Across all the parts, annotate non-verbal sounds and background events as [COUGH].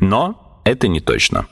Но это не точно.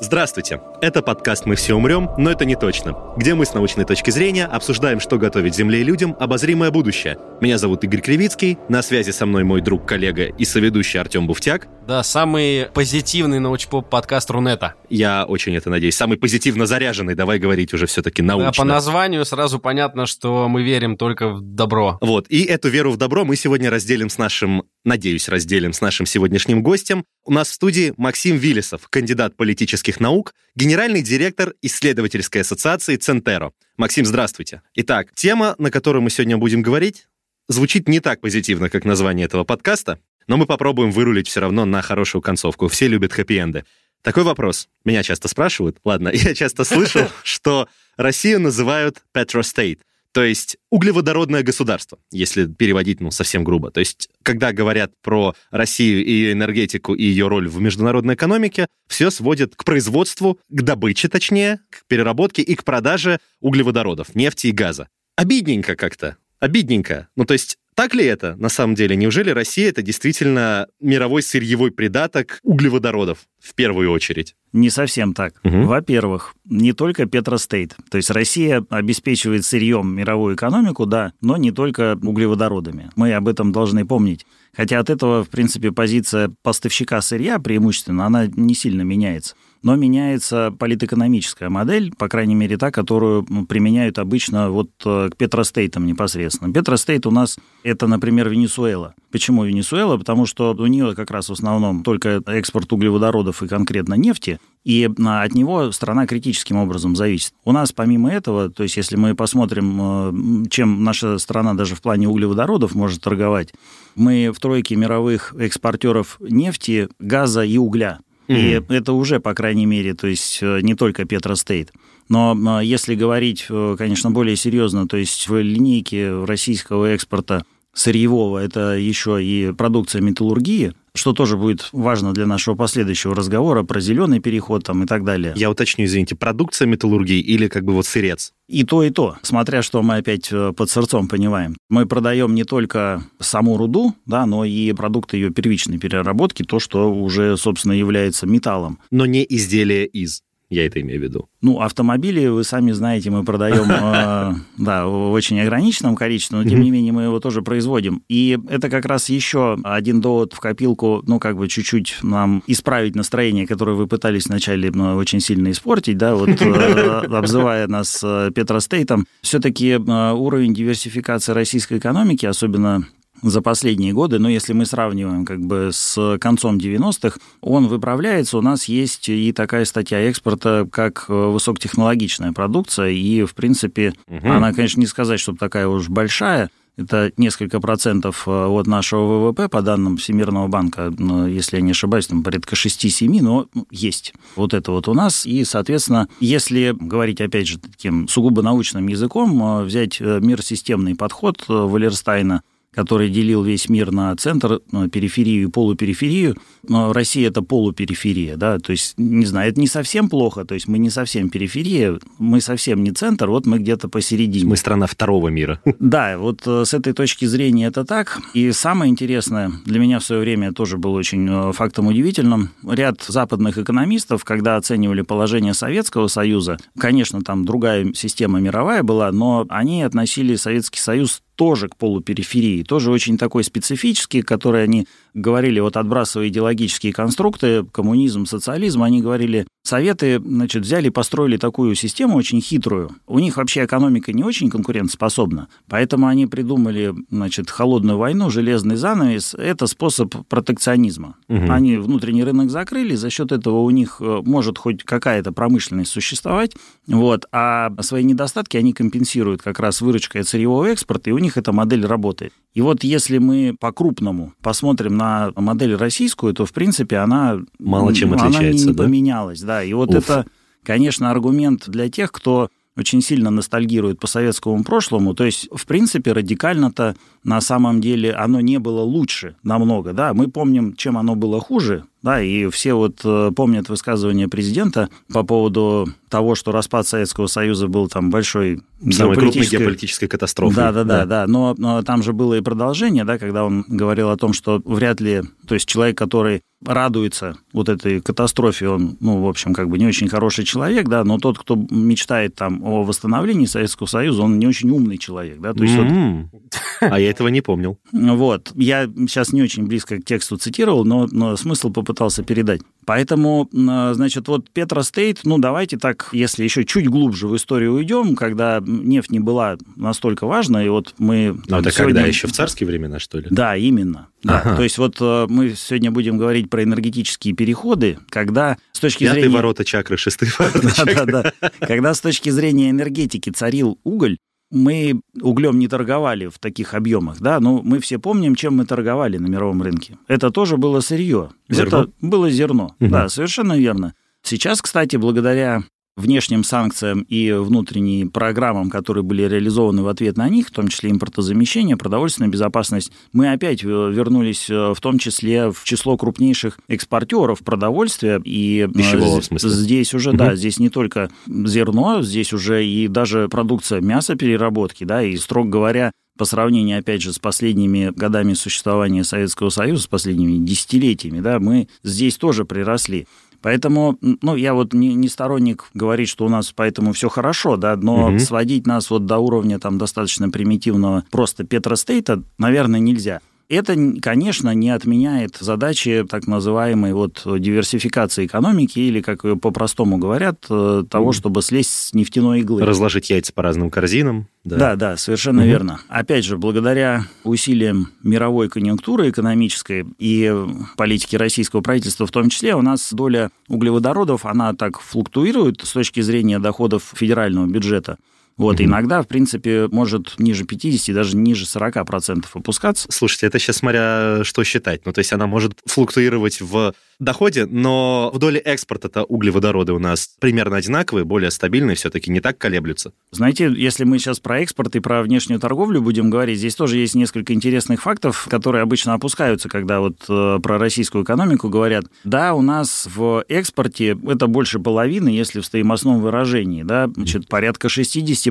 Здравствуйте! Это подкаст «Мы все умрем, но это не точно», где мы с научной точки зрения обсуждаем, что готовит Земле и людям обозримое будущее. Меня зовут Игорь Кривицкий, на связи со мной мой друг, коллега и соведущий Артем Буфтяк. Да, самый позитивный научпоп подкаст Рунета. Я очень это надеюсь. Самый позитивно заряженный, давай говорить уже все-таки научно. Да, по названию сразу понятно, что мы верим только в добро. Вот, и эту веру в добро мы сегодня разделим с нашим, надеюсь, разделим с нашим сегодняшним гостем. У нас в студии Максим Виллисов, кандидат политических наук, генеральный директор исследовательской ассоциации Центеро. Максим, здравствуйте. Итак, тема, на которую мы сегодня будем говорить, звучит не так позитивно, как название этого подкаста, но мы попробуем вырулить все равно на хорошую концовку. Все любят хэппи-энды. Такой вопрос. Меня часто спрашивают. Ладно, [LAUGHS] я часто слышал, [LAUGHS] что Россию называют Petrostate, то есть углеводородное государство, если переводить ну, совсем грубо. То есть, когда говорят про Россию и ее энергетику и ее роль в международной экономике, все сводят к производству, к добыче точнее, к переработке и к продаже углеводородов, нефти и газа. Обидненько как-то. Обидненько. Ну, то есть так ли это на самом деле? Неужели Россия это действительно мировой сырьевой придаток углеводородов в первую очередь? Не совсем так. Угу. Во-первых, не только Петростейт. То есть Россия обеспечивает сырьем мировую экономику, да, но не только углеводородами. Мы об этом должны помнить. Хотя от этого, в принципе, позиция поставщика сырья преимущественно, она не сильно меняется. Но меняется политэкономическая модель, по крайней мере, та, которую применяют обычно вот э, к Петростейтам непосредственно. Петростейт у нас это, например, Венесуэла. Почему Венесуэла? Потому что у нее как раз в основном только экспорт углеводородов и конкретно нефти, и а, от него страна критическим образом зависит. У нас помимо этого, то есть если мы посмотрим, э, чем наша страна даже в плане углеводородов может торговать, мы в тройке мировых экспортеров нефти, газа и угля. И это уже, по крайней мере, то есть э, не только Петростейт. Но если говорить, э, конечно, более серьезно, то есть в линейке российского экспорта сырьевого, это еще и продукция металлургии, что тоже будет важно для нашего последующего разговора про зеленый переход там и так далее. Я уточню, извините, продукция металлургии или как бы вот сырец? И то, и то, смотря что мы опять э, под сырцом понимаем. Мы продаем не только саму руду, да, но и продукты ее первичной переработки, то, что уже, собственно, является металлом. Но не изделие из. Я это имею в виду. Ну, автомобили, вы сами знаете, мы продаем, [LAUGHS] э, да, в очень ограниченном количестве, но тем не менее мы его тоже производим. И это как раз еще один довод в копилку, ну, как бы чуть-чуть нам исправить настроение, которое вы пытались вначале ну, очень сильно испортить, да, вот [LAUGHS] э, обзывая нас э, Петростейтом. Все-таки уровень диверсификации российской экономики, особенно за последние годы, но если мы сравниваем как бы с концом 90-х, он выправляется. У нас есть и такая статья экспорта, как высокотехнологичная продукция, и, в принципе, угу. она, конечно, не сказать, чтобы такая уж большая, это несколько процентов э, от нашего ВВП, по данным Всемирного банка, если я не ошибаюсь, там порядка 6-7, но ну, есть. Вот это вот у нас. И, соответственно, если говорить, опять же, таким сугубо научным языком, э, взять э, мир системный подход Валерстайна, который делил весь мир на центр, на периферию и полупериферию. Но Россия это полупериферия, да, то есть, не знаю, это не совсем плохо, то есть мы не совсем периферия, мы совсем не центр, вот мы где-то посередине. Мы страна второго мира. [LAUGHS] Да, вот э, с этой точки зрения это так. И самое интересное, для меня в свое время тоже было очень э, фактом удивительным, ряд западных экономистов, когда оценивали положение Советского Союза, конечно, там другая система мировая была, но они относили Советский Союз тоже к полупериферии, тоже очень такой специфический, который они говорили, вот отбрасывая идеологические конструкты, коммунизм, социализм, они говорили, Советы, значит, взяли и построили такую систему очень хитрую. У них вообще экономика не очень конкурентоспособна, поэтому они придумали, значит, холодную войну, железный занавес. Это способ протекционизма. Угу. Они внутренний рынок закрыли, за счет этого у них э, может хоть какая-то промышленность существовать, вот, а свои недостатки они компенсируют как раз выручкой от сырьевого экспорта, и у них эта модель работает. И вот если мы по-крупному посмотрим на модель российскую, то, в принципе, она... Мало чем отличается, не, не да? поменялась, да. И вот Уф. это, конечно, аргумент для тех, кто очень сильно ностальгирует по советскому прошлому. То есть, в принципе, радикально-то на самом деле оно не было лучше намного. Да? Мы помним, чем оно было хуже. Да, и все вот э, помнят высказывание президента по поводу того, что распад Советского Союза был там большой Самой крупной геополитической катастрофой. Да, да, да, да. Но, но там же было и продолжение, да, когда он говорил о том, что вряд ли, то есть человек, который радуется вот этой катастрофе, он, ну, в общем, как бы не очень хороший человек, да, но тот, кто мечтает там о восстановлении Советского Союза, он не очень умный человек, да, то есть mm-hmm. вот... А я этого не помнил. Вот. Я сейчас не очень близко к тексту цитировал, но, но смысл попытался передать. Поэтому, значит, вот Петра Стейт, ну, давайте так, если еще чуть глубже в историю уйдем, когда нефть не была настолько важна, и вот мы... Ну, это сегодня... когда еще в царские времена, что ли? Да, именно. Да. Ага. То есть вот э, мы сегодня будем говорить про энергетические переходы, когда с точки Пятые зрения... ворота чакры, шестые ворота чакры. [LAUGHS] Да, да, да. Когда с точки зрения энергетики царил уголь, мы углем не торговали в таких объемах, да, но мы все помним, чем мы торговали на мировом рынке. Это тоже было сырье. Зерно? Это было зерно, угу. да, совершенно верно. Сейчас, кстати, благодаря внешним санкциям и внутренним программам, которые были реализованы в ответ на них, в том числе импортозамещение, продовольственная безопасность, мы опять вернулись э, в том числе в число крупнейших экспортеров продовольствия. И э, Пищевого, в смысле? здесь уже, угу. да, здесь не только зерно, здесь уже и даже продукция мясопереработки, да, и, строго говоря, по сравнению, опять же, с последними годами существования Советского Союза, с последними десятилетиями, да, мы здесь тоже приросли. Поэтому, ну, я вот не, не сторонник говорить, что у нас поэтому все хорошо, да, но угу. сводить нас вот до уровня там достаточно примитивного просто Петростейта, наверное, нельзя. Это, конечно, не отменяет задачи так называемой вот диверсификации экономики или, как по-простому говорят, э, того, чтобы слезть с нефтяной иглы. Разложить яйца по разным корзинам. Да, да, да совершенно угу. верно. Опять же, благодаря усилиям мировой конъюнктуры экономической и политики российского правительства в том числе, у нас доля углеводородов, она так флуктуирует с точки зрения доходов федерального бюджета. Вот, mm иногда, в принципе, может ниже 50, даже ниже 40% опускаться. Слушайте, это сейчас смотря что считать. Ну, то есть она может флуктуировать в доходе, но в доле экспорта-то углеводороды у нас примерно одинаковые, более стабильные, все-таки не так колеблются. Знаете, если мы сейчас про экспорт и про внешнюю торговлю будем говорить, здесь тоже есть несколько интересных фактов, которые обычно опускаются, когда вот э, про российскую экономику говорят. Да, у нас в экспорте это больше половины, если в стоимостном выражении, да, значит, порядка 60%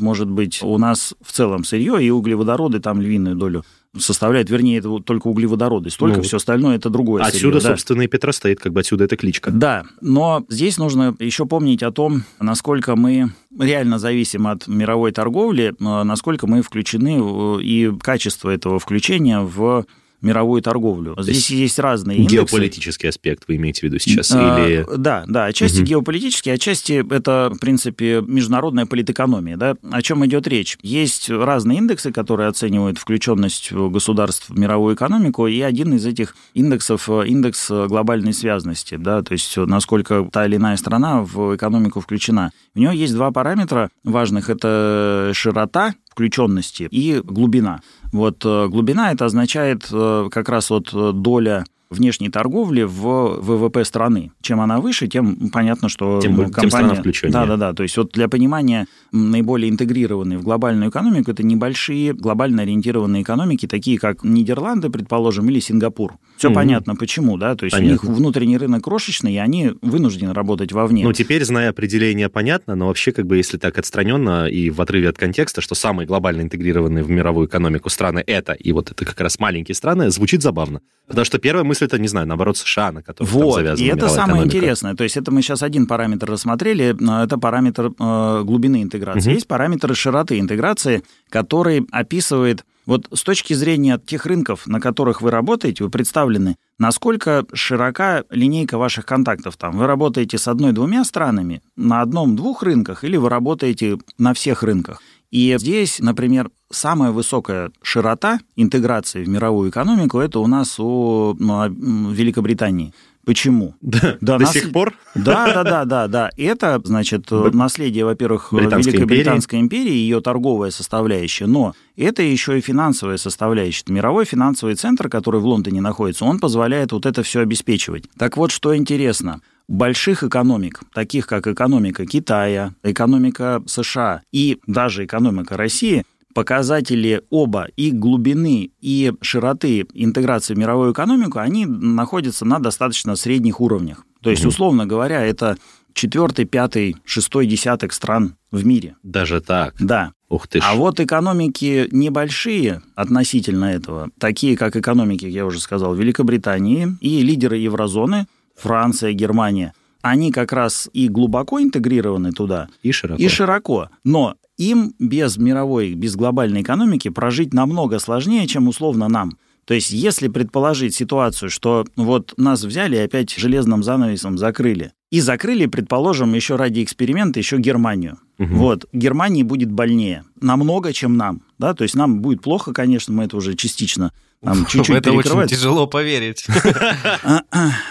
может быть у нас в целом сырье и углеводороды там львиную долю составляет, вернее, это только углеводороды, столько, ну, все остальное это другое. Отсюда, сырье, собственно, да. и Петра стоит, как бы отсюда эта кличка. Да, но здесь нужно еще помнить о том, насколько мы реально зависим от мировой торговли, насколько мы включены и качество этого включения в мировую торговлю. Здесь есть, разные индексы. Геополитический аспект вы имеете в виду сейчас? А, или... Да, да, отчасти угу. геополитический, отчасти это, в принципе, международная политэкономия. Да? О чем идет речь? Есть разные индексы, которые оценивают включенность государств в мировую экономику, и один из этих индексов – индекс глобальной связности, да, то есть насколько та или иная страна в экономику включена. У нее есть два параметра важных – это широта включенности и глубина. Вот э, глубина это означает э, как раз вот э, доля внешней торговли в ВВП страны. Чем она выше, тем понятно, что тем, компания... Тем да, да, да. То есть вот для понимания наиболее интегрированные в глобальную экономику это небольшие глобально ориентированные экономики, такие как Нидерланды, предположим, или Сингапур. Все угу. понятно, почему, да? То есть понятно. у них внутренний рынок крошечный, и они вынуждены работать вовне. Ну, теперь, зная определение, понятно, но вообще, как бы, если так отстраненно и в отрыве от контекста, что самые глобально интегрированные в мировую экономику страны это, и вот это как раз маленькие страны, звучит забавно. Потому что первая мысль что это, не знаю, наоборот, США, на которых там Вот, завязана и это самое экономика. интересное. То есть это мы сейчас один параметр рассмотрели, это параметр э, глубины интеграции. Мгм. Есть параметр широты интеграции, который описывает вот с точки зрения тех рынков, на которых вы работаете, вы представлены, насколько широка линейка ваших контактов там. Вы работаете с одной-двумя странами на одном-двух рынках или вы работаете на всех рынках. И здесь, например, самая высокая широта интеграции в мировую экономику это у нас у ну, а, Великобритании. Почему? Да, Да, до нас- сих пор? Да, да, да, да, да. Это, значит, Б- наследие, во-первых, Британской Великобританской империи, ее торговая составляющая, но это еще и финансовая составляющая. Мировой финансовый центр, который в Лондоне находится, он позволяет вот это все обеспечивать. Так вот, что интересно. Больших экономик, таких как экономика Китая, экономика США и даже экономика России, показатели оба и глубины, и широты интеграции в мировую экономику, они находятся на достаточно средних уровнях. То есть, условно говоря, это четвертый, пятый, шестой десяток стран в мире. Даже так. Да. Ух ты ж. А вот экономики небольшие относительно этого, такие как экономики, я уже сказал, Великобритании и лидеры еврозоны, Франция, Германия, они как раз и глубоко интегрированы туда, И широко. и широко. Но им без мировой, без глобальной экономики прожить намного сложнее, чем условно нам. То есть, если предположить ситуацию, что вот нас взяли и опять железным занавесом закрыли, и закрыли, предположим, еще ради эксперимента еще Германию. Мгм. Вот, Германии будет больнее, намного, чем нам, да, то есть нам будет плохо, конечно, мы это уже частично там, чуть-чуть это очень тяжело поверить.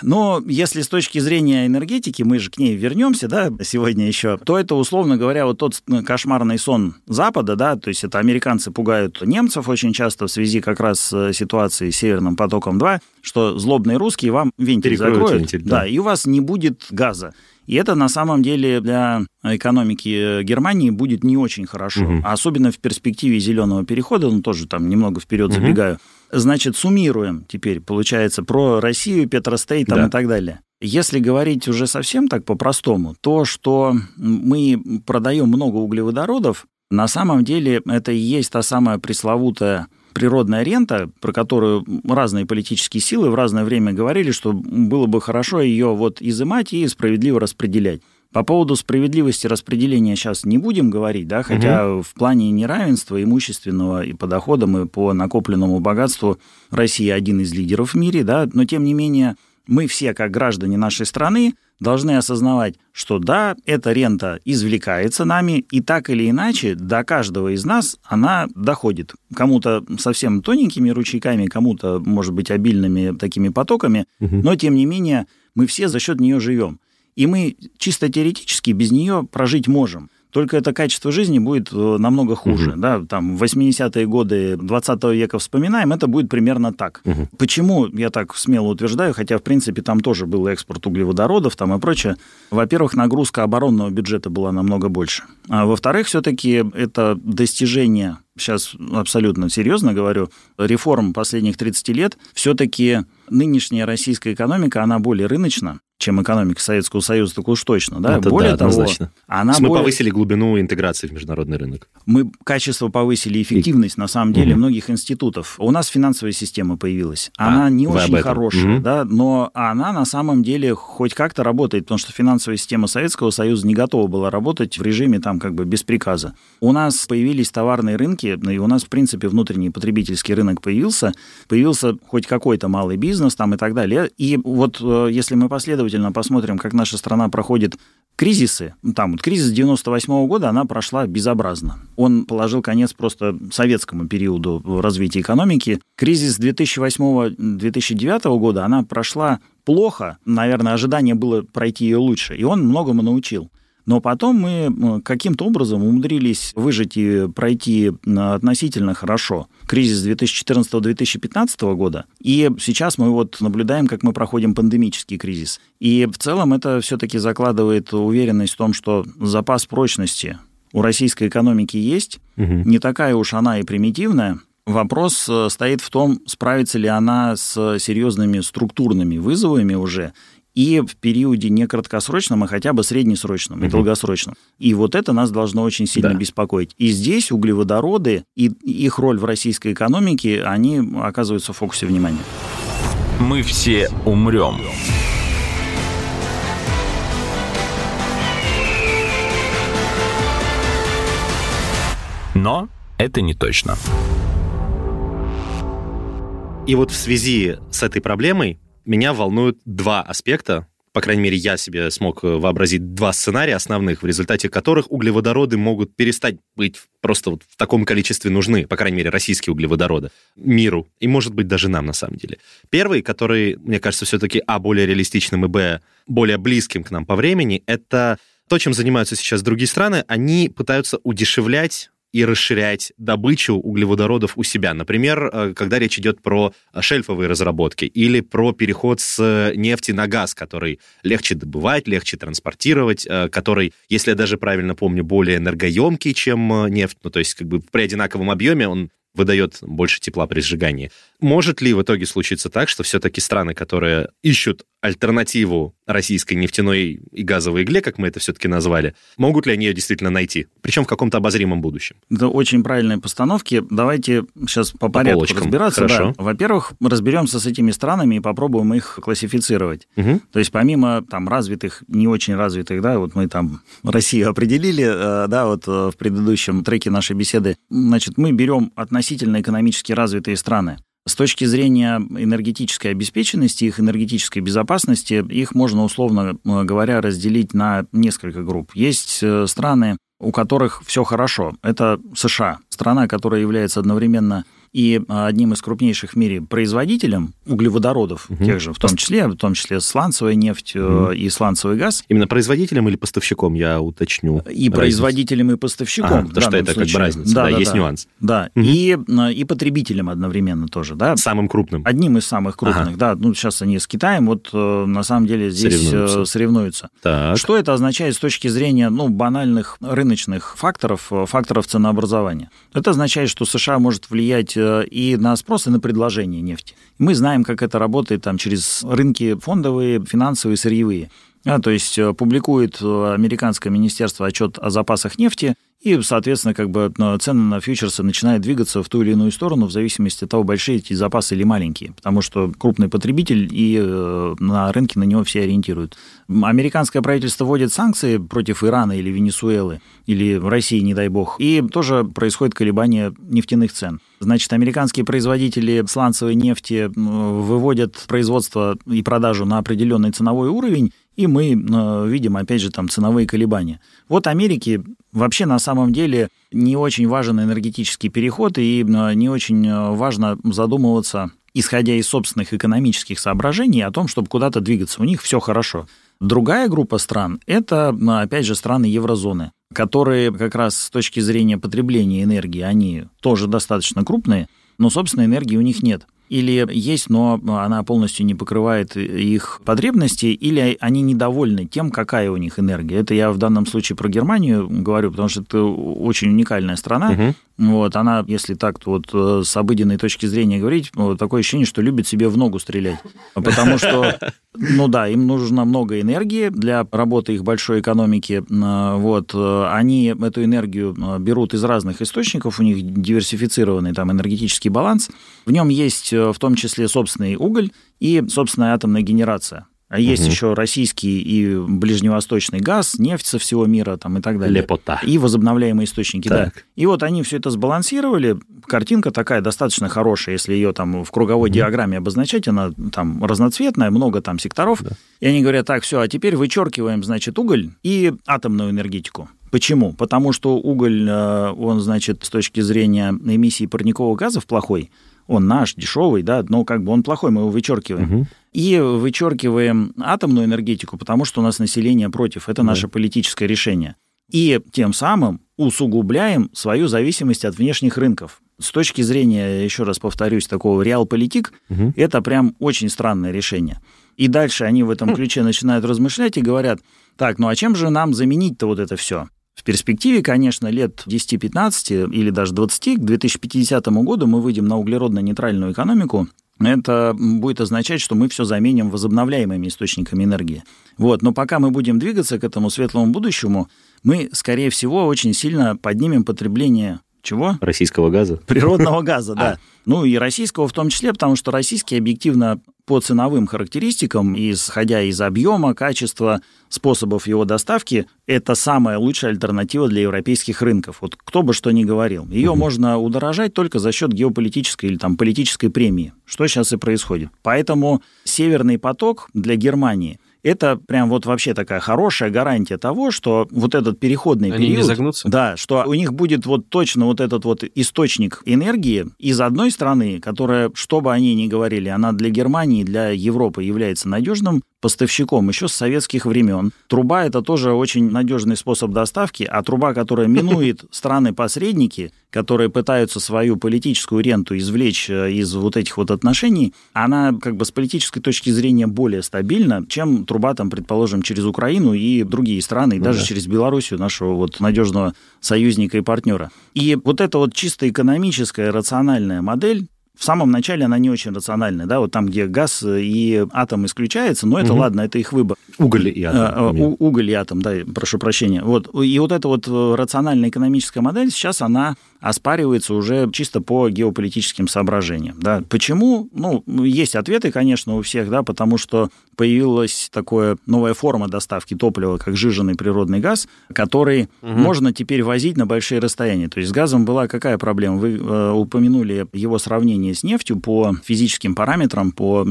Но если с точки зрения энергетики, мы же к ней вернемся, да, сегодня еще, то это, условно говоря, вот тот кошмарный сон Запада, да, то есть это американцы пугают немцев очень часто в связи как раз с ситуацией с Северным потоком-2, что злобные русские вам вентиль Перекроют закроют, вентиль, да. да, и у вас не будет газа. И это на самом деле для экономики э, Германии будет не очень хорошо, а особенно в перспективе зеленого перехода, ну тоже там немного вперед Мгм. забегаю. Значит, суммируем теперь, получается, про Россию, Петростей там Да. и так далее. Если говорить уже совсем так по-простому, то, что мы продаем много углеводородов, на самом деле это и есть та самая пресловутая природная рента, про которую разные политические силы в разное время говорили, что было бы хорошо ее вот изымать и справедливо распределять. По поводу справедливости распределения сейчас не будем говорить, да, хотя в плане неравенства имущественного и по доходам, и по накопленному богатству Россия один из лидеров в мире, да, но тем не менее мы все, как граждане нашей страны, должны осознавать, что да, эта рента извлекается нами, и так или иначе до каждого из нас она доходит. Кому-то совсем тоненькими ручейками, кому-то, может быть, обильными такими потоками, Мгм. но тем не менее мы все за счет нее живем. И мы чисто теоретически без нее прожить можем. Только это качество жизни будет э, намного хуже. Мгм. Да? Там 80-е годы 20 века вспоминаем, это будет примерно так. Мгм. Почему я так смело утверждаю, хотя, в принципе, там тоже был экспорт углеводородов там и прочее. Во-первых, нагрузка оборонного бюджета была намного больше. А во-вторых, все-таки это достижение, сейчас абсолютно серьезно говорю, реформ последних 30 лет, все-таки нынешняя российская экономика, она более рыночна, чем экономика Советского Союза, так уж точно. Да? Это более да, того, однозначно. она мы более- повысили глубину интеграции в международный рынок. мы качество повысили, эффективность, на самом деле, Мгм. многих институтов. У нас финансовая система появилась. Она А, не очень хорошая, Мгм. да, но она на самом деле хоть как-то работает, потому что финансовая система Советского Союза не готова была работать в режиме там как бы без приказа. У нас появились товарные рынки, ну и у нас, в принципе, внутренний потребительский рынок появился, появился хоть какой-то малый бизнес там и так далее. И вот э, если мы последовательно посмотрим, как наша страна проходит кризисы, там вот кризис 98 года, она прошла безобразно. Он положил конец просто советскому периоду развития экономики. Кризис 2008-2009 года, она прошла плохо, наверное, ожидание было пройти ее лучше, и он многому научил. Но потом мы э, каким-то образом умудрились выжить и пройти э, относительно хорошо кризис 2014-2015 года. И сейчас мы вот наблюдаем, как мы проходим пандемический кризис. И в целом это все-таки закладывает уверенность в том, что запас прочности у российской экономики есть. Мгм. Не такая уж она и примитивная. Вопрос э, стоит в том, справится ли она с серьезными структурными вызовами уже и в периоде не краткосрочном, а хотя бы среднесрочном и Мгм. долгосрочном. И вот это нас должно очень сильно Да. беспокоить. И здесь углеводороды и их роль в российской экономике, они оказываются в фокусе внимания. Мы все умрем. Но это не точно. И вот в связи с этой проблемой меня волнуют два аспекта, по крайней мере, я себе смог э, вообразить два сценария основных, в результате которых углеводороды могут перестать быть просто вот в таком количестве нужны, по крайней мере, российские углеводороды, миру, и, может быть, даже нам на самом деле. Первый, который, мне кажется, все-таки, а, более реалистичным, и, б, более близким к нам по времени, это то, чем занимаются сейчас другие страны, они пытаются удешевлять и расширять добычу углеводородов у себя. Например, э, когда речь идет про шельфовые разработки или про переход с нефти на газ, который легче добывать, легче транспортировать, э, который, если я даже правильно помню, более энергоемкий, чем э, нефть, ну то есть как бы при одинаковом объеме он выдает больше тепла при сжигании. Может ли в итоге случиться так, что все-таки страны, которые ищут альтернативу российской нефтяной и газовой игле, как мы это все-таки назвали, могут ли они ее действительно найти? Причем в каком-то обозримом будущем. Это очень правильные постановки. Давайте сейчас по, по порядку полочкам. разбираться. Хорошо. Да. Во-первых, разберемся с этими странами и попробуем их классифицировать. Угу. То есть помимо там развитых, не очень развитых, да, вот мы там Россию определили, э, да, вот э, в предыдущем треке нашей беседы, значит, мы берем относительно экономически развитые страны. С точки зрения энергетической обеспеченности, их энергетической безопасности, их можно, условно э, говоря, разделить на несколько групп. Есть э, страны, у которых все хорошо. Это США, страна, которая является одновременно и а, одним из крупнейших в мире производителем углеводородов, угу. тех же, в том числе, в том числе сланцевая нефть угу. и сланцевый газ. Именно производителем или поставщиком, я уточню. И разницу. производителем, и поставщиком. А, потому что это случае. как бы разница, да, да, да есть да. нюанс. Да, угу. и, а, и потребителем одновременно тоже, да. Самым крупным. Одним из самых крупных, ага. да. Ну, сейчас они с Китаем, вот э, на самом деле здесь соревнуются. соревнуются. Так. Что это означает с точки зрения, ну, банальных рыночных факторов, э, факторов ценообразования? Это означает, что США может влиять Э, и на спрос, и на предложение нефти. Мы знаем, как это работает там через рынки фондовые, финансовые, сырьевые. А, то есть э, публикует э, американское министерство отчет о запасах нефти, и, соответственно, как бы цены на фьючерсы начинают двигаться в ту или иную сторону в зависимости от того, большие эти запасы или маленькие. Потому что крупный потребитель, и э, на рынке на него все ориентируют. Американское правительство вводит санкции против Ирана или Венесуэлы, или России, не дай бог, и тоже происходит колебание нефтяных цен. Значит, американские производители сланцевой нефти выводят производство и продажу на определенный ценовой уровень, и мы э, видим, опять же, там ценовые колебания. Вот Америке вообще на самом деле не очень важен энергетический переход, и э, не очень э, важно задумываться, исходя из собственных экономических соображений, о том, чтобы куда-то двигаться. У них все хорошо. Другая группа стран – это, опять же, страны еврозоны, которые как раз с точки зрения потребления энергии, они тоже достаточно крупные, но, собственно, энергии у них нет или есть, но она полностью не покрывает их потребности, или они недовольны тем, какая у них энергия. Это я в данном случае про Германию говорю, потому что это очень уникальная страна. Угу. Вот, она, если так вот э, с обыденной точки зрения говорить, вот, такое ощущение, что любит себе в ногу стрелять. Потому что, ну да, им нужно много энергии для работы их большой экономики. Вот, э, они эту энергию э, берут из разных источников, у них диверсифицированный там энергетический баланс. В нем есть в том числе собственный уголь и собственная атомная генерация. А есть угу. еще российский и ближневосточный газ, нефть со всего мира там, и так далее. Лепота. И возобновляемые источники, так. да. И вот они все это сбалансировали. Картинка такая достаточно хорошая, если ее там в круговой угу. диаграмме обозначать, она там разноцветная, много там секторов. Да. И они говорят, так, все, а теперь вычеркиваем, значит, уголь и атомную энергетику. Почему? Потому что уголь, э, он, значит, с точки зрения эмиссии парниковых газов плохой, он наш, дешевый, да, но как бы он плохой, мы его вычеркиваем. Угу. И вычеркиваем атомную энергетику, потому что у нас население против. Это да. наше политическое решение. И тем самым усугубляем свою зависимость от внешних рынков. С точки зрения, еще раз повторюсь, такого реал-политик, угу. это прям очень странное решение. И дальше они в этом [CLEARS THROAT] ключе начинают размышлять и говорят, так, ну а чем же нам заменить-то вот это все? В перспективе, конечно, лет 10-15 или даже 20 к 2050 году мы выйдем на углеродно-нейтральную экономику, это будет означать, что мы все заменим возобновляемыми источниками энергии. Вот. Но пока мы будем двигаться к этому светлому будущему, мы, скорее всего, очень сильно поднимем потребление чего? Российского газа. Природного [LAUGHS] газа, да. А. Ну и российского в том числе, потому что российский объективно по ценовым характеристикам, исходя из объема, качества, способов его доставки, это самая лучшая альтернатива для европейских рынков. Вот кто бы что ни говорил. Ее угу. можно удорожать только за счет геополитической или там политической премии, что сейчас и происходит. Поэтому Северный поток для Германии это прям вот вообще такая хорошая гарантия того, что вот этот переходный Они период... не загнутся? Да, что у них будет вот точно вот этот вот источник энергии из одной страны, которая, что бы они ни говорили, она для Германии, для Европы является надежным поставщиком еще с советских времен. Труба – это тоже очень надежный способ доставки, а труба, которая минует [LAUGHS] страны-посредники, которые пытаются свою политическую ренту извлечь э, из вот этих вот отношений, она как бы с политической точки зрения более стабильна, чем труба, там, предположим, через Украину и другие страны, и ну, даже да. через Белоруссию, нашего вот надежного союзника и партнера. И вот эта вот чисто экономическая, рациональная модель, в самом начале она не очень рациональная, да, вот там, где газ и атом исключается, но это угу. ладно, это их выбор. Уголь и атом. А, у, уголь и атом, да, прошу прощения. Вот. И вот эта вот э, рациональная экономическая модель сейчас она оспаривается уже чисто по геополитическим соображениям. Да. Почему? Ну, есть ответы, конечно, у всех, да, потому что появилась такая новая форма доставки топлива, как жиженый природный газ, который угу. можно теперь возить на большие расстояния. То есть с газом была какая проблема? Вы э, упомянули его сравнение с нефтью по физическим параметрам, по э,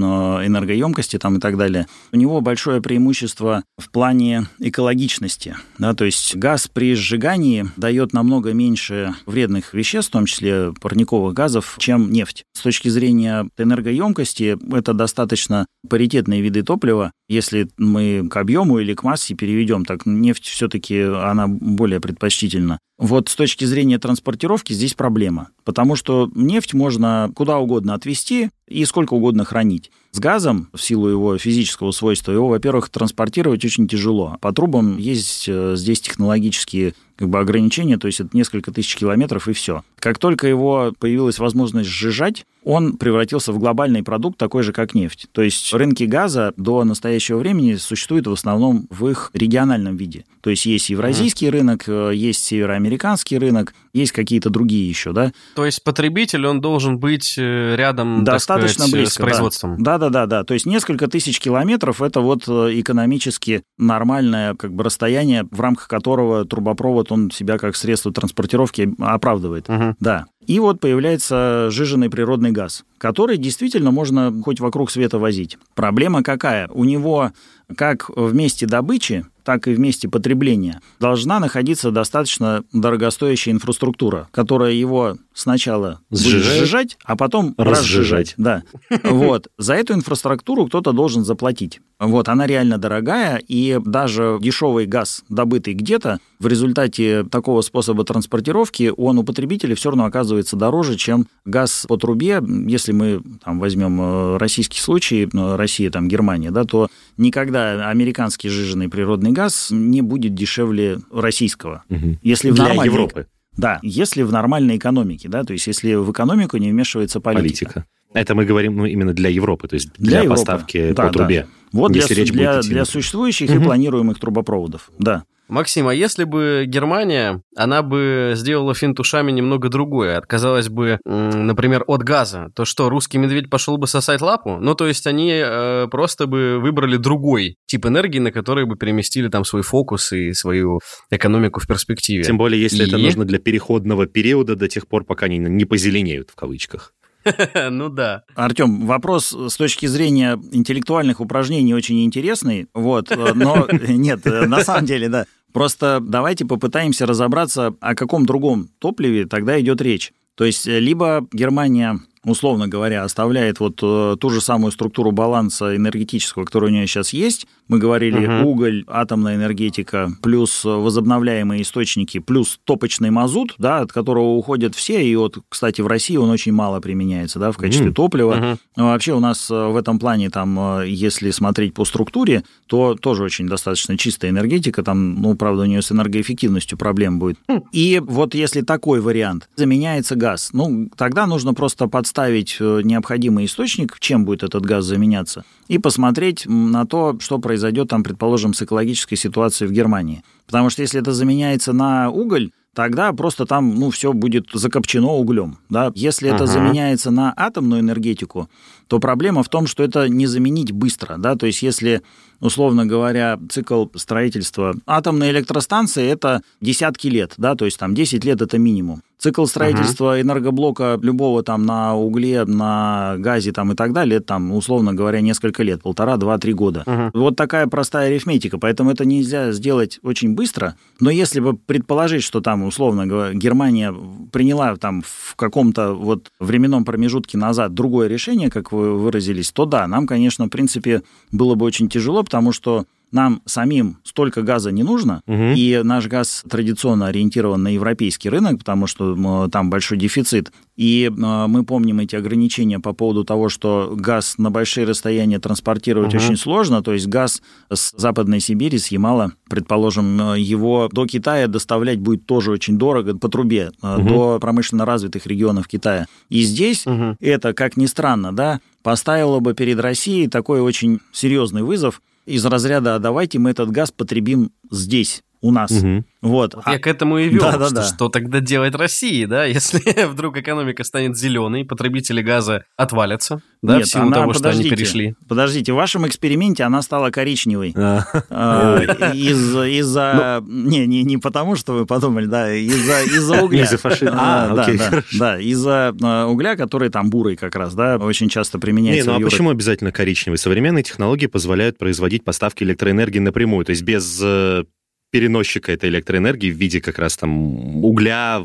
энергоемкости там, и так далее. У него большое преимущество в плане экологичности. Да, то есть газ при сжигании дает намного меньше вредных веществ, в том числе парниковых газов, чем нефть. С точки зрения энергоемкости это достаточно паритетные виды топлива. Если мы к объему или к массе переведем, так нефть все-таки она более предпочтительна. Вот с точки зрения транспортировки здесь проблема, потому что нефть можно куда угодно отвезти и сколько угодно хранить. С газом, в силу его физического свойства, его, во-первых, транспортировать очень тяжело. По трубам есть э, здесь технологические как бы ограничения, то есть это несколько тысяч километров и все. Как только его появилась возможность сжижать, он превратился в глобальный продукт, такой же, как нефть. То есть рынки газа до настоящего времени существуют в основном в их региональном виде. То есть есть евразийский mm. рынок, э, есть североамериканский рынок, есть какие-то другие еще, да. То есть потребитель, он должен быть э, рядом, Достаточно сказать, близко, с производством. Да, да, да, да. То есть несколько тысяч километров – это вот э, экономически нормальное как бы расстояние, в рамках которого трубопровод, он себя как средство транспортировки оправдывает. Угу. Да. И вот появляется жиженый природный газ, который действительно можно хоть вокруг света возить. Проблема какая? У него как в месте добычи, так и в месте потребления должна находиться достаточно дорогостоящая инфраструктура, которая его сначала сжижать, сжижать, а потом разжижать. разжижать. Да. [LAUGHS] Вот. За эту инфраструктуру кто-то должен заплатить. Вот, она реально дорогая, и даже дешевый газ, добытый где-то, в результате такого способа транспортировки, он у потребителя все равно оказывается дороже, чем газ по трубе. Если мы там, возьмем э, российский случай, э, Россия, там, Германия, да, то никогда американский жиженый природный газ не будет дешевле российского. Угу. Если в нормальной... Европы. Да, если в нормальной экономике, да, то есть если в экономику не вмешивается политика. политика. Это мы говорим ну, именно для Европы, то есть для, для поставки да, по трубе. Да. Вот если для, речь для, будет идти... для существующих угу. и планируемых трубопроводов, да. Максим, а если бы Германия, она бы сделала финт ушами немного другое, отказалась бы, например, от газа, то что, русский медведь пошел бы сосать лапу? Ну, то есть они э, просто бы выбрали другой тип энергии, на который бы переместили там свой фокус и свою экономику в перспективе. Тем более, если и... это нужно для переходного периода до тех пор, пока они не позеленеют в кавычках. [LAUGHS] Ну да. Артем, вопрос с точки зрения интеллектуальных упражнений очень интересный, вот, но [LAUGHS] нет, на самом деле, да. Просто давайте попытаемся разобраться, о каком другом топливе тогда идет речь. То есть либо Германия условно говоря, оставляет вот э, ту же самую структуру баланса энергетического, которая у нее сейчас есть. Мы говорили угу. уголь, атомная энергетика, плюс возобновляемые источники, плюс топочный мазут, да, от которого уходят все. И вот, кстати, в России он очень мало применяется да, в качестве угу. топлива. Угу. Но вообще у нас э, в этом плане, там, э, если смотреть по структуре, то тоже очень достаточно чистая энергетика. Там, ну, правда, у нее с энергоэффективностью проблем будет. Хм. И вот если такой вариант заменяется газ, ну, тогда нужно просто подставить подставить э, необходимый источник, чем будет этот газ заменяться, и посмотреть на то, что произойдет там, предположим, с экологической ситуацией в Германии. Потому что если это заменяется на уголь, тогда просто там, ну, все будет закопчено углем, да. Если uh-huh. это заменяется на атомную энергетику, то проблема в том, что это не заменить быстро, да, то есть если условно говоря, цикл строительства атомной электростанции – это десятки лет, да, то есть там 10 лет – это минимум. Цикл строительства uh-huh. энергоблока любого там на угле, на газе там и так далее, это там, условно говоря, несколько лет, полтора, два, три года. Uh-huh. Вот такая простая арифметика, поэтому это нельзя сделать очень быстро, но если бы предположить, что там, условно говоря, Германия приняла там в каком-то вот временном промежутке назад другое решение, как вы выразились, то да, нам, конечно, в принципе, было бы очень тяжело, потому что нам самим столько газа не нужно, угу. и наш газ традиционно ориентирован на европейский рынок, потому что там большой дефицит. И э, мы помним эти ограничения по поводу того, что газ на большие расстояния транспортировать угу. очень сложно. То есть газ с Западной Сибири, с Ямала, предположим, его до Китая доставлять будет тоже очень дорого по трубе, угу. до промышленно развитых регионов Китая. И здесь угу. это, как ни странно, да, поставило бы перед Россией такой очень серьезный вызов из разряда «А давайте мы этот газ потребим здесь, у нас. Угу. Вот. вот а... Я к этому и вел, да, да, что, да. что тогда делать России, да, [LAUGHS] если вдруг экономика станет зеленой, потребители газа отвалятся, да, Нет, в силу она, того, что они перешли. Подождите, в вашем эксперименте она стала коричневой. А. А, [LAUGHS] из-за... Ну. Не, не, не потому, что вы подумали, да, из-за из-за [LAUGHS] угля. Из-за фашизма. А, да, да, да, из-за угля, который там бурый как раз, да, очень часто применяется. Не, ну а почему обязательно коричневый? Современные технологии позволяют производить поставки электроэнергии напрямую, то есть без э, переносчика этой электроэнергии в виде как раз там угля,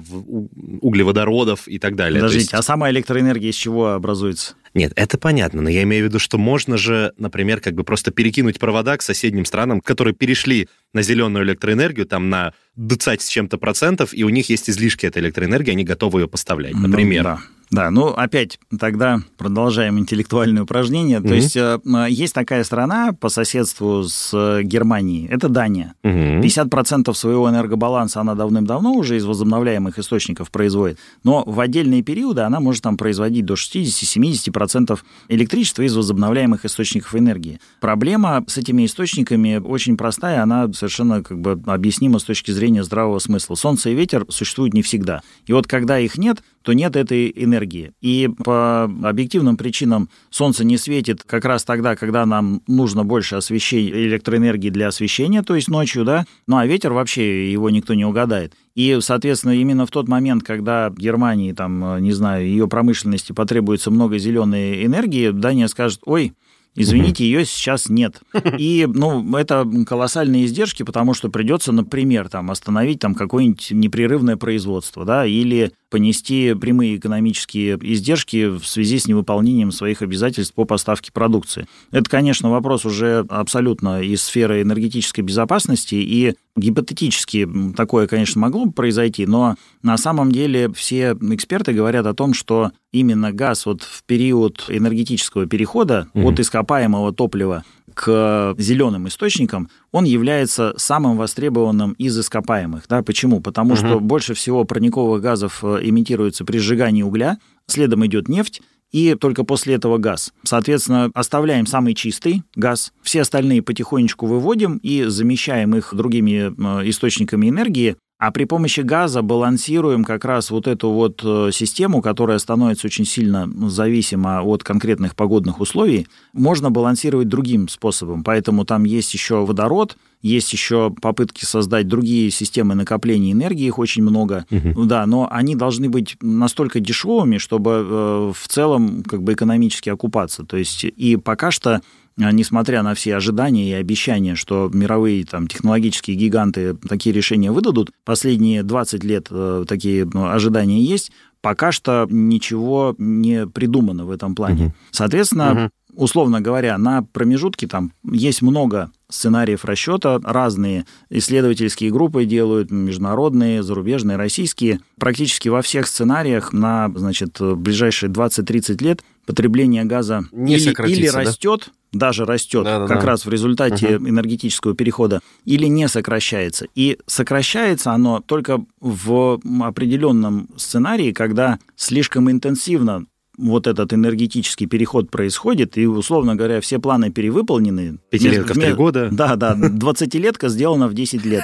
углеводородов и так далее. Подождите, есть... а сама электроэнергия из чего образуется? Нет, это понятно, но я имею в виду, что можно же, например, как бы просто перекинуть провода к соседним странам, которые перешли на зеленую электроэнергию, там на 20 с чем-то процентов, и у них есть излишки этой электроэнергии, они готовы ее поставлять, ну например. Ну, да. Да, ну опять тогда продолжаем интеллектуальное упражнение. Угу. То есть э, есть такая страна по соседству с э, Германией, это Дания. Угу. 50% своего энергобаланса она давным-давно уже из возобновляемых источников производит, но в отдельные периоды она может там производить до 60-70% электричества из возобновляемых источников энергии. Проблема с этими источниками очень простая, она совершенно как бы объяснима с точки зрения здравого смысла. Солнце и ветер существуют не всегда. И вот когда их нет, то нет этой энергии. И по объективным причинам Солнце не светит как раз тогда, когда нам нужно больше освещения, электроэнергии для освещения, то есть ночью, да, ну а ветер вообще его никто не угадает. И, соответственно, именно в тот момент, когда Германии, там, не знаю, ее промышленности потребуется много зеленой энергии, Дания скажет, ой, Извините, ее сейчас нет. [LAUGHS] И, ну, это колоссальные издержки, потому что придется, например, там, остановить там какое-нибудь непрерывное производство, да, или понести прямые экономические издержки в связи с невыполнением своих обязательств по поставке продукции. Это, конечно, вопрос уже абсолютно из сферы энергетической безопасности, и гипотетически такое, конечно, могло бы произойти, но на самом деле все эксперты говорят о том, что именно газ вот в период энергетического перехода угу. от ископаемого топлива к зеленым источникам, он является самым востребованным из ископаемых. Да? Почему? Потому угу. что больше всего парниковых газов эмитируется при сжигании угля, следом идет нефть, и только после этого газ. Соответственно, оставляем самый чистый газ, все остальные потихонечку выводим и замещаем их другими э, источниками энергии, а при помощи газа балансируем как раз вот эту вот э, систему, которая становится очень сильно зависима от конкретных погодных условий, можно балансировать другим способом. Поэтому там есть еще водород, есть еще попытки создать другие системы накопления энергии, их очень много, угу. да, но они должны быть настолько дешевыми, чтобы э, в целом как бы экономически окупаться. То есть и пока что несмотря на все ожидания и обещания, что мировые там, технологические гиганты такие решения выдадут, последние 20 лет э, такие ну, ожидания есть, пока что ничего не придумано в этом плане. Угу. Соответственно, угу. условно говоря, на промежутке там есть много сценариев расчета, разные исследовательские группы делают, международные, зарубежные, российские. Практически во всех сценариях на значит, ближайшие 20-30 лет потребление газа не или, или растет, да? Даже растет, да, да, как да. раз в результате угу. энергетического перехода, или не сокращается. И сокращается оно только в определенном сценарии, когда слишком интенсивно вот этот энергетический переход происходит, и, условно говоря, все планы перевыполнены. Пятилетка в три года. Да, да, двадцатилетка сделана в 10 лет.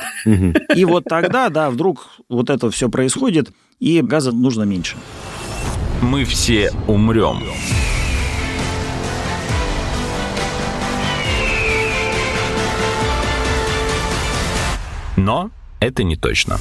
И вот тогда, да, вдруг вот это все происходит, и газа нужно меньше. Мы все умрем. Но это не точно.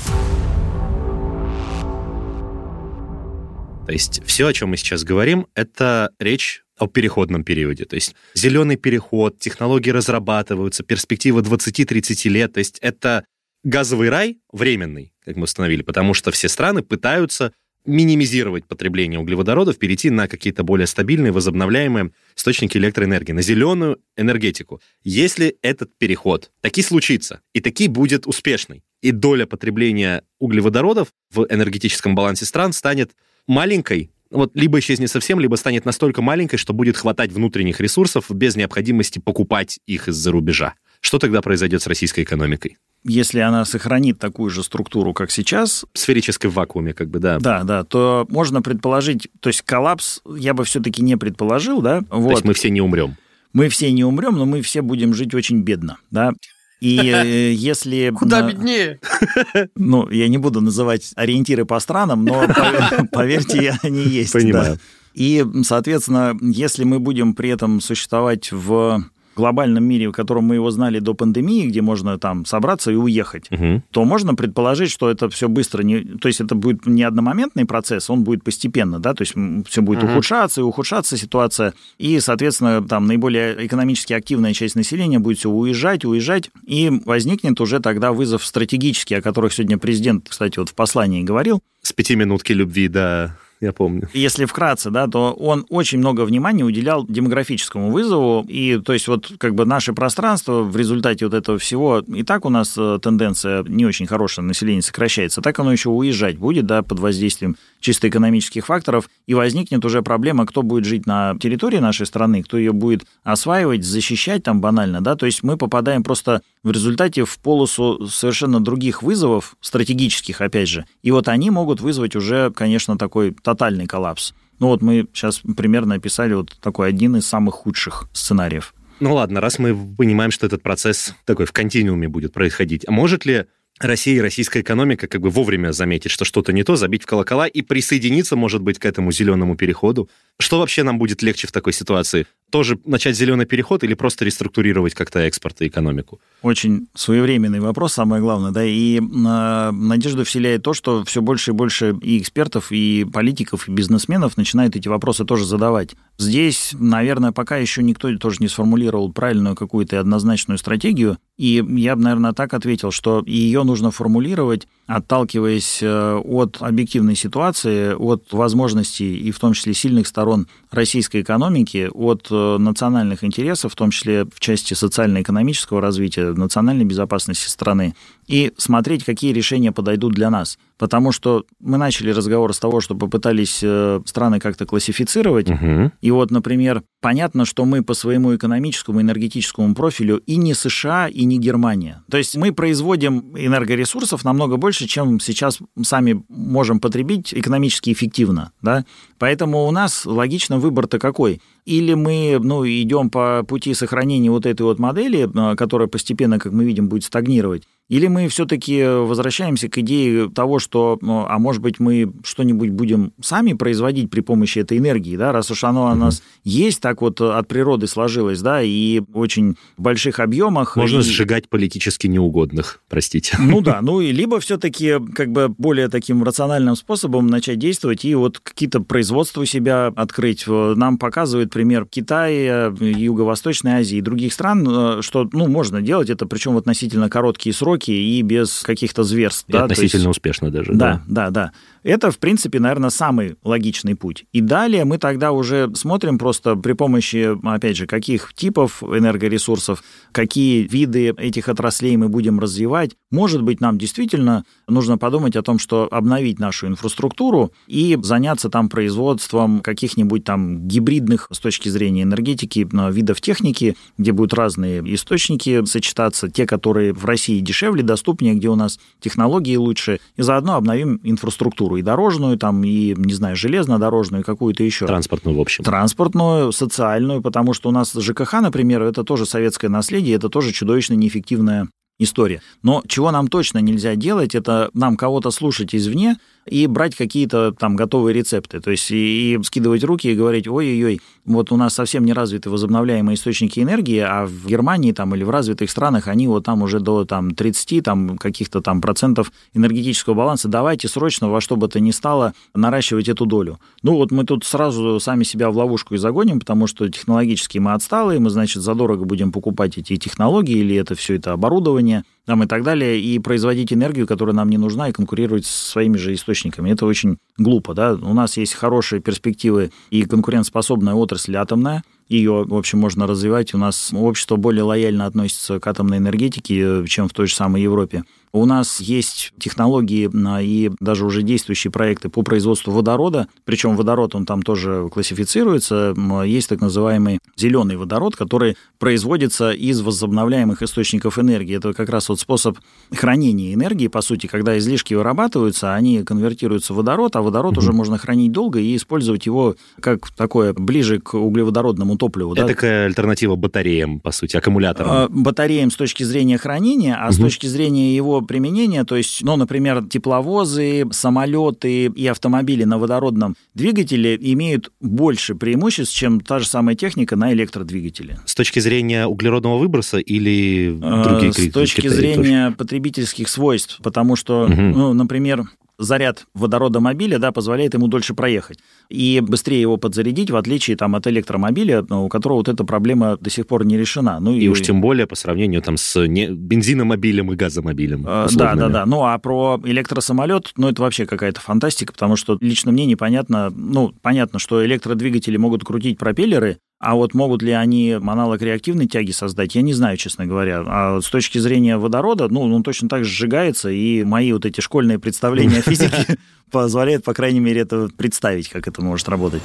То есть все, о чем мы сейчас говорим, это речь о переходном периоде. То есть зеленый переход, технологии разрабатываются, перспектива 20-30 лет. То есть это газовый рай временный, как мы установили, потому что все страны пытаются минимизировать потребление углеводородов, перейти на какие-то более стабильные, возобновляемые источники электроэнергии, на зеленую энергетику. Если этот переход таки случится, и таки будет успешный, и доля потребления углеводородов в энергетическом балансе стран станет маленькой, вот либо исчезнет совсем, либо станет настолько маленькой, что будет хватать внутренних ресурсов без необходимости покупать их из-за рубежа. Что тогда произойдет с российской экономикой? Если она сохранит такую же структуру, как сейчас... В сферической вакууме, как бы, да. Да, да, то можно предположить... То есть коллапс я бы все-таки не предположил, да? Вот. То есть мы все не умрем. Мы все не умрем, но мы все будем жить очень бедно, да? И э, если... [LAUGHS] Куда беднее? [LAUGHS] Ну, я не буду называть ориентиры по странам, но [LAUGHS] поверьте, они есть. Понимаю. И, соответственно, если мы будем при этом существовать в глобальном мире, в котором мы его знали до пандемии, где можно там собраться и уехать, угу. то можно предположить, что это все быстро, не, то есть это будет не одномоментный процесс, он будет постепенно, да, то есть все будет угу. ухудшаться и ухудшаться ситуация, и, соответственно, там наиболее экономически активная часть населения будет все уезжать, уезжать, и возникнет уже тогда вызов стратегический, о которых сегодня президент, кстати, вот в послании говорил. С пяти минутки любви до я помню. Если вкратце, да, то он очень много внимания уделял демографическому вызову, и то есть вот как бы наше пространство в результате вот этого всего, и так у нас э, тенденция не очень хорошая, население сокращается, так оно еще уезжать будет, да, под воздействием чисто экономических факторов, и возникнет уже проблема, кто будет жить на территории нашей страны, кто ее будет осваивать, защищать там банально, да, то есть мы попадаем просто в результате в полосу совершенно других вызовов, стратегических, опять же, и вот они могут вызвать уже, конечно, такой тотальный коллапс. Ну вот мы сейчас примерно описали вот такой один из самых худших сценариев. Ну ладно, раз мы понимаем, что этот процесс такой в континууме будет происходить, а может ли Россия и российская экономика как бы вовремя заметить, что что-то не то, забить в колокола и присоединиться, может быть, к этому зеленому переходу. Что вообще нам будет легче в такой ситуации? Тоже начать зеленый переход или просто реструктурировать как-то экспорт и экономику? Очень своевременный вопрос, самое главное, да, и э, надежду вселяет то, что все больше и больше и экспертов, и политиков, и бизнесменов начинают эти вопросы тоже задавать. Здесь, наверное, пока еще никто тоже не сформулировал правильную какую-то однозначную стратегию, и я бы, наверное, так ответил, что ее нужно формулировать, отталкиваясь э, от объективной ситуации, от возможностей и в том числе сильных сторон российской экономики, от э, национальных интересов, в том числе в части социально-экономического развития, национальной безопасности страны, и смотреть, какие решения подойдут для нас. Потому что мы начали разговор с того, что попытались э, страны как-то классифицировать. Угу. И вот, например, понятно, что мы по своему экономическому, энергетическому профилю и не США, и не Германия. То есть мы производим энергоресурсов намного больше, чем сейчас сами можем потребить экономически эффективно. Да? Поэтому у нас логично выбор-то какой? Или мы ну, идем по пути сохранения вот этой вот модели, э, которая постепенно, как мы видим, будет стагнировать, или мы все-таки возвращаемся к идее того, что, ну, а может быть, мы что-нибудь будем сами производить при помощи этой энергии, да, раз уж оно у нас есть, так вот от природы сложилось, да, и в очень больших объемах. Можно и... сжигать политически неугодных, простите. Ну да, [LAUGHS] ну и либо все-таки как бы более таким рациональным способом начать действовать и вот какие-то производства у себя открыть. Нам показывает пример Китая, Юго-Восточной Азии и других стран, э, что, ну, можно делать это, причем в относительно короткие сроки, сроки и без каких-то зверств. И да? относительно есть... успешно даже. Да, да, да, да. Это, в принципе, наверное, самый логичный путь. И далее мы тогда уже смотрим просто при помощи, опять же, каких типов энергоресурсов, какие виды этих отраслей мы будем развивать. Может быть, нам действительно нужно подумать о том, что обновить нашу инфраструктуру и заняться там производством каких-нибудь там гибридных с точки зрения энергетики видов техники, где будут разные источники сочетаться, те, которые в России дешевле, доступнее, где у нас технологии лучше, и заодно обновим инфраструктуру инфраструктуру, и дорожную, там, и, не знаю, железнодорожную, и какую-то еще. Транспортную, в общем. Транспортную, социальную, потому что у нас ЖКХ, например, это тоже советское наследие, это тоже чудовищно неэффективная история. Но чего нам точно нельзя делать, это нам кого-то слушать извне, и брать какие-то там готовые рецепты. То есть и, и скидывать руки и говорить, ой-ой-ой, вот у нас совсем не развиты возобновляемые источники энергии, а в Германии там или в развитых странах они вот там уже до там 30 там каких-то там процентов энергетического баланса. Давайте срочно во что бы то ни стало наращивать эту долю. Ну вот мы тут сразу сами себя в ловушку и загоним, потому что технологически мы отсталые, мы, значит, задорого будем покупать эти технологии или это все это оборудование, там, и так далее, и производить энергию, которая нам не нужна, и конкурировать со своими же источниками. Это очень глупо. Да? У нас есть хорошие перспективы и конкурентоспособная отрасль атомная, ее, в общем, можно развивать. У нас общество более лояльно относится к атомной энергетике, чем в той же самой Европе. У нас есть технологии а, и даже уже действующие проекты по производству водорода, причем водород, он там тоже классифицируется. Есть так называемый зеленый водород, который производится из возобновляемых источников энергии. Это как раз вот способ хранения энергии, по сути, когда излишки вырабатываются, они конвертируются в водород, а водород mm-hmm. уже можно хранить долго и использовать его как такое ближе к углеводородному топливу. Это да? такая альтернатива батареям, по сути, аккумуляторам. А, батареям с точки зрения хранения, а mm-hmm. с точки зрения его применения, то есть, ну, например, тепловозы, самолеты и автомобили на водородном двигателе имеют больше преимуществ, чем та же самая техника на электродвигателе. С точки зрения углеродного выброса или другие а, С точки зрения тоже? потребительских свойств, потому что, угу. ну, например, заряд водорода мобиля да, позволяет ему дольше проехать и быстрее его подзарядить, в отличие там, от электромобиля, ну, у которого вот эта проблема до сих пор не решена. Ну, и, и уж тем более по сравнению там, с не... бензиномобилем и газомобилем. А, да, да, да. Ну, а про электросамолет, ну, это вообще какая-то фантастика, потому что лично мне непонятно, ну, понятно, что электродвигатели могут крутить пропеллеры, а вот могут ли они аналог реактивной тяги создать, я не знаю, честно говоря. А с точки зрения водорода, ну, он точно так же сжигается, и мои вот эти школьные представления о физике [LAUGHS] позволяют, по крайней мере, это представить, как это может работать.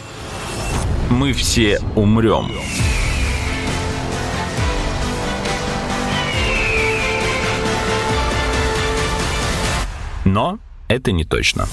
Мы все умрем. Но это не точно.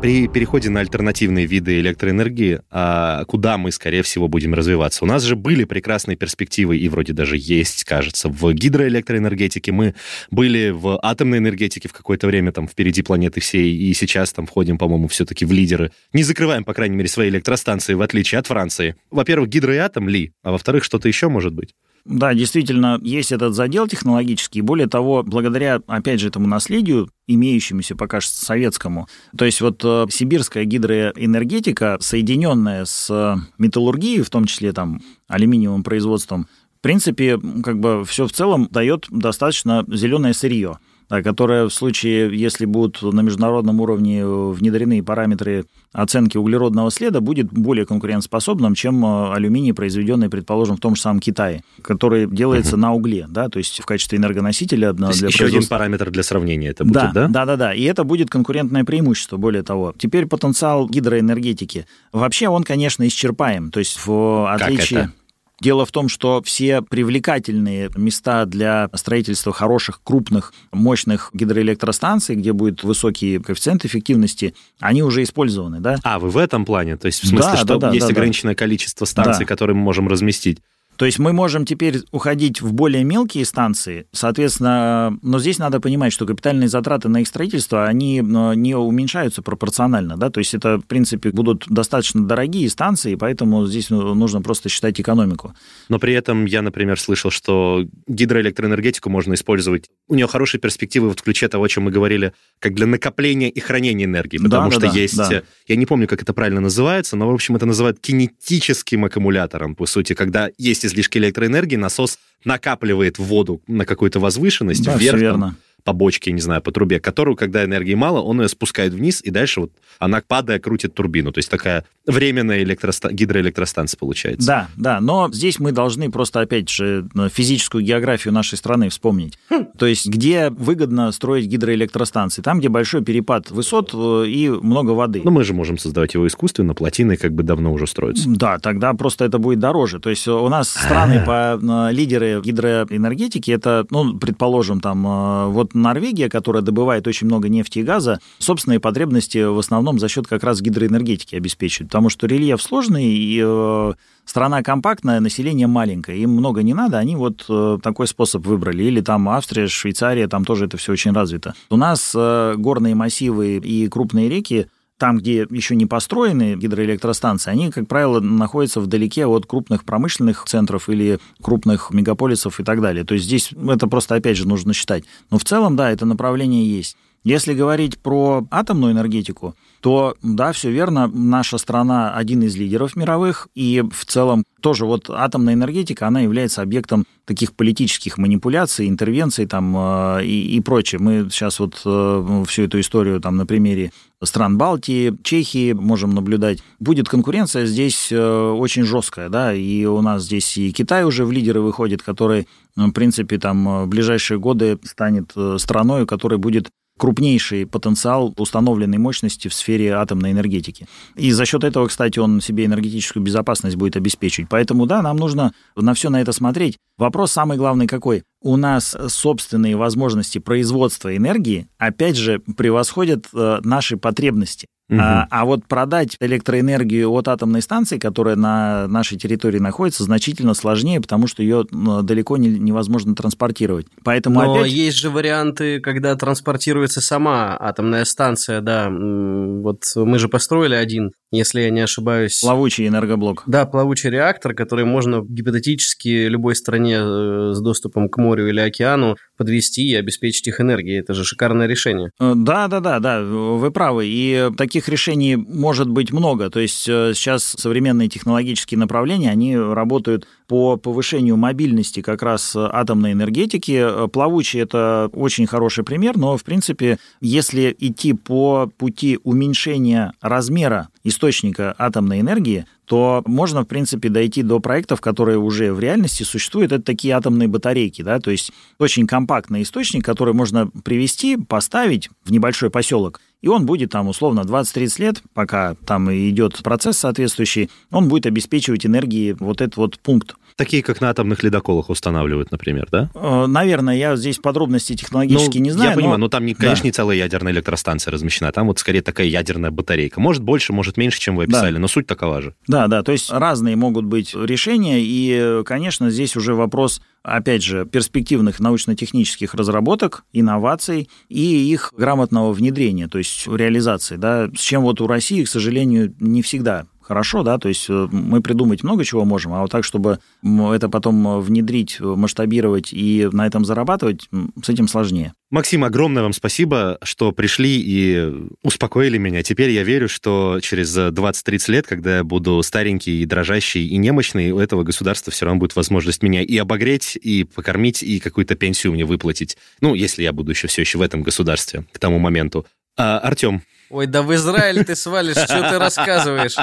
При переходе на альтернативные виды электроэнергии, а куда мы, скорее всего, будем развиваться? У нас же были прекрасные перспективы, и вроде даже есть, кажется, в гидроэлектроэнергетике. Мы были в атомной энергетике в какое-то время, там, впереди планеты всей, и сейчас там входим, по-моему, все-таки в лидеры. Не закрываем, по крайней мере, свои электростанции, в отличие от Франции. Во-первых, гидро и атом ли, а во-вторых, что-то еще может быть. Да, действительно, есть этот задел технологический. Более того, благодаря, опять же, этому наследию, имеющемуся пока что советскому, то есть вот э, сибирская гидроэнергетика, соединенная с металлургией, в том числе там алюминиевым производством, в принципе, как бы все в целом дает достаточно зеленое сырье которая в случае, если будут на международном уровне внедрены параметры оценки углеродного следа, будет более конкурентоспособным, чем э, алюминий, произведенный, предположим, в том же самом Китае, который делается угу. на угле, да, то есть в качестве энергоносителя для еще производства. один параметр для сравнения это будет, да? Да, да, да, да, и это будет конкурентное преимущество, более того. Теперь потенциал гидроэнергетики. Вообще он, конечно, исчерпаем, то есть в отличие... Как это? Дело в том, что все привлекательные места для строительства хороших, крупных, мощных гидроэлектростанций, где будет высокий коэффициент эффективности, они уже использованы, да? А, вы в этом плане? То есть в смысле, да, что да, да, есть да, ограниченное да. количество станций, да. которые мы можем разместить? То есть мы можем теперь уходить в более мелкие станции, соответственно, но здесь надо понимать, что капитальные затраты на их строительство, они э, не уменьшаются пропорционально, да, то есть это, в принципе, будут достаточно дорогие станции, поэтому здесь ну, нужно просто считать экономику. Но при этом я, например, слышал, что гидроэлектроэнергетику можно использовать, у нее хорошие перспективы в ключе того, о чем мы говорили, как для накопления и хранения энергии, потому да, что да, есть, да. я не помню, как это правильно называется, но, в общем, это называют кинетическим аккумулятором, по сути, когда есть излишки электроэнергии, насос накапливает воду на какую-то возвышенность да, вверх. Верно по бочке, не знаю, по трубе, которую, когда энергии мало, он ее спускает вниз, и дальше вот она, падая, крутит турбину. То есть такая временная электроста... гидроэлектростанция получается. Да, да, но здесь мы должны просто, опять же, физическую географию нашей страны вспомнить. То есть где выгодно строить гидроэлектростанции? Там, где большой перепад высот э, и много воды. Ну, мы же можем создавать его искусственно, плотины как бы давно уже строятся. Да, тогда просто это будет дороже. То есть у нас страны по э, лидеры гидроэнергетики, это, ну, предположим, там, э, вот вот Норвегия, которая добывает очень много нефти и газа, собственные потребности в основном за счет как раз гидроэнергетики обеспечивает, потому что рельеф сложный, и э, страна компактная, население маленькое, им много не надо, они вот э, такой способ выбрали. Или там Австрия, Швейцария, там тоже это все очень развито. У нас э, горные массивы и крупные реки там, где еще не построены гидроэлектростанции, они, как правило, находятся вдалеке от крупных промышленных центров или крупных мегаполисов и так далее. То есть здесь это просто, опять же, нужно считать. Но в целом, да, это направление есть. Если говорить про атомную энергетику, то да, все верно, наша страна один из лидеров мировых, и в целом тоже вот атомная энергетика, она является объектом таких политических манипуляций, интервенций там э, и, и прочее. Мы сейчас вот э, всю эту историю там на примере стран Балтии, Чехии можем наблюдать. Будет конкуренция здесь э, очень жесткая, да, и у нас здесь и Китай уже в лидеры выходит, который, в принципе, там в ближайшие годы станет страной, которая будет крупнейший потенциал установленной мощности в сфере атомной энергетики. И за счет этого, кстати, он себе энергетическую безопасность будет обеспечивать. Поэтому, да, нам нужно на все на это смотреть. Вопрос самый главный какой? У нас собственные возможности производства энергии, опять же, превосходят э, наши потребности. Угу. А, а вот продать электроэнергию от атомной станции, которая на нашей территории находится, значительно сложнее, потому что ее далеко не, невозможно транспортировать. Поэтому Но опять... есть же варианты, когда транспортируется сама атомная станция, да. Вот мы же построили один если я не ошибаюсь. Плавучий энергоблок. Да, плавучий реактор, который можно гипотетически любой стране э, с доступом к морю или океану подвести и обеспечить их энергией. Это же шикарное решение. Э, да, да, да, да, вы правы. И таких решений может быть много. То есть э, сейчас современные технологические направления, они работают по повышению мобильности как раз атомной энергетики. Плавучий – это очень хороший пример, но, в принципе, если идти по пути уменьшения размера источника атомной энергии, то можно, в принципе, дойти до проектов, которые уже в реальности существуют. Это такие атомные батарейки, да, то есть очень компактный источник, который можно привести, поставить в небольшой поселок, и он будет там условно 20-30 лет, пока там идет процесс соответствующий, он будет обеспечивать энергией вот этот вот пункт. Такие, как на атомных ледоколах устанавливают, например, да? Э, наверное, я здесь подробности технологически ну, не знаю. Я понимаю, но, но там, конечно, да. не целая ядерная электростанция размещена, там вот скорее такая ядерная батарейка. Может больше, может меньше, чем вы описали, да. но суть такова же. Да, да, то есть разные могут быть решения, и, конечно, здесь уже вопрос опять же, перспективных научно-технических разработок, инноваций и их грамотного внедрения, то есть реализации, да, с чем вот у России, к сожалению, не всегда хорошо, да, то есть э, мы придумать много чего можем, а вот так, чтобы это потом внедрить, масштабировать и на этом зарабатывать, с этим сложнее. Максим, огромное вам спасибо, что пришли и успокоили меня. Теперь я верю, что через 20-30 лет, когда я буду старенький и дрожащий и немощный, у этого государства все равно будет возможность меня и обогреть, и покормить, и какую-то пенсию мне выплатить. Ну, если я буду еще все еще в этом государстве к тому моменту. А, Артем, Ой, да в Израиль ты свалишь, что ты рассказываешь?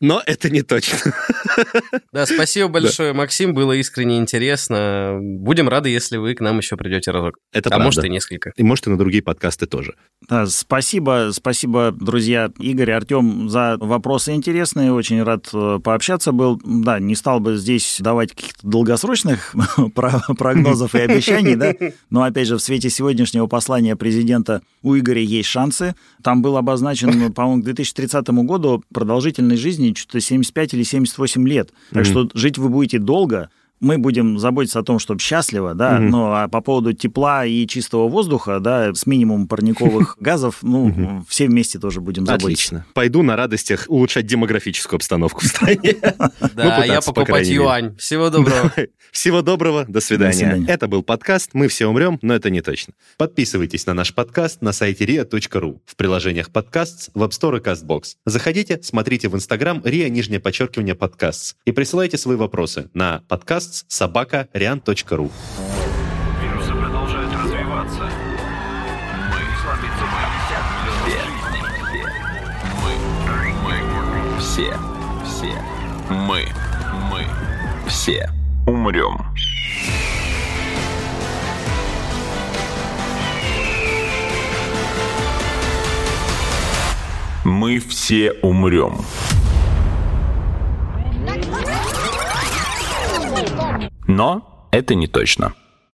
Но это не точно. Да, спасибо большое, да. Максим, было искренне интересно. Будем рады, если вы к нам еще придете разок. Это а правда. может и несколько. И может и на другие подкасты тоже. Да, спасибо, спасибо, друзья, Игорь, Артем, за вопросы интересные. Очень рад э, пообщаться был. Да, не стал бы здесь давать каких-то долгосрочных [LAUGHS] прогнозов и обещаний, да, но опять же в свете сегодняшнего послания президента у Игоря есть шансы. Там был обозначен, по-моему, к 2030 году продолжительность жизни что-то 75 или 78 лет. Так mm-hmm. что жить вы будете долго, мы будем заботиться о том, чтобы счастливо, да, угу. но а по поводу тепла и чистого воздуха, да, с минимумом парниковых [LAUGHS] газов, ну, угу. все вместе тоже будем заботиться. Отлично. Пойду на радостях улучшать демографическую обстановку в стране. [LAUGHS] Да, а я покупать юань. Всего доброго. [LAUGHS] Всего доброго, до свидания. Это был подкаст «Мы все умрем, но это не точно». Подписывайтесь на наш подкаст на сайте ria.ru, в приложениях подкаст, в App Store и CastBox. Заходите, смотрите в Instagram ria, нижнее подчеркивание, подкаст и присылайте свои вопросы на подкаст podcasts собака rian.ru. Вирусы продолжают развиваться. Мы Мы, мы, все, все, мы, мы, все умрем. Мы все умрем. Но это не точно.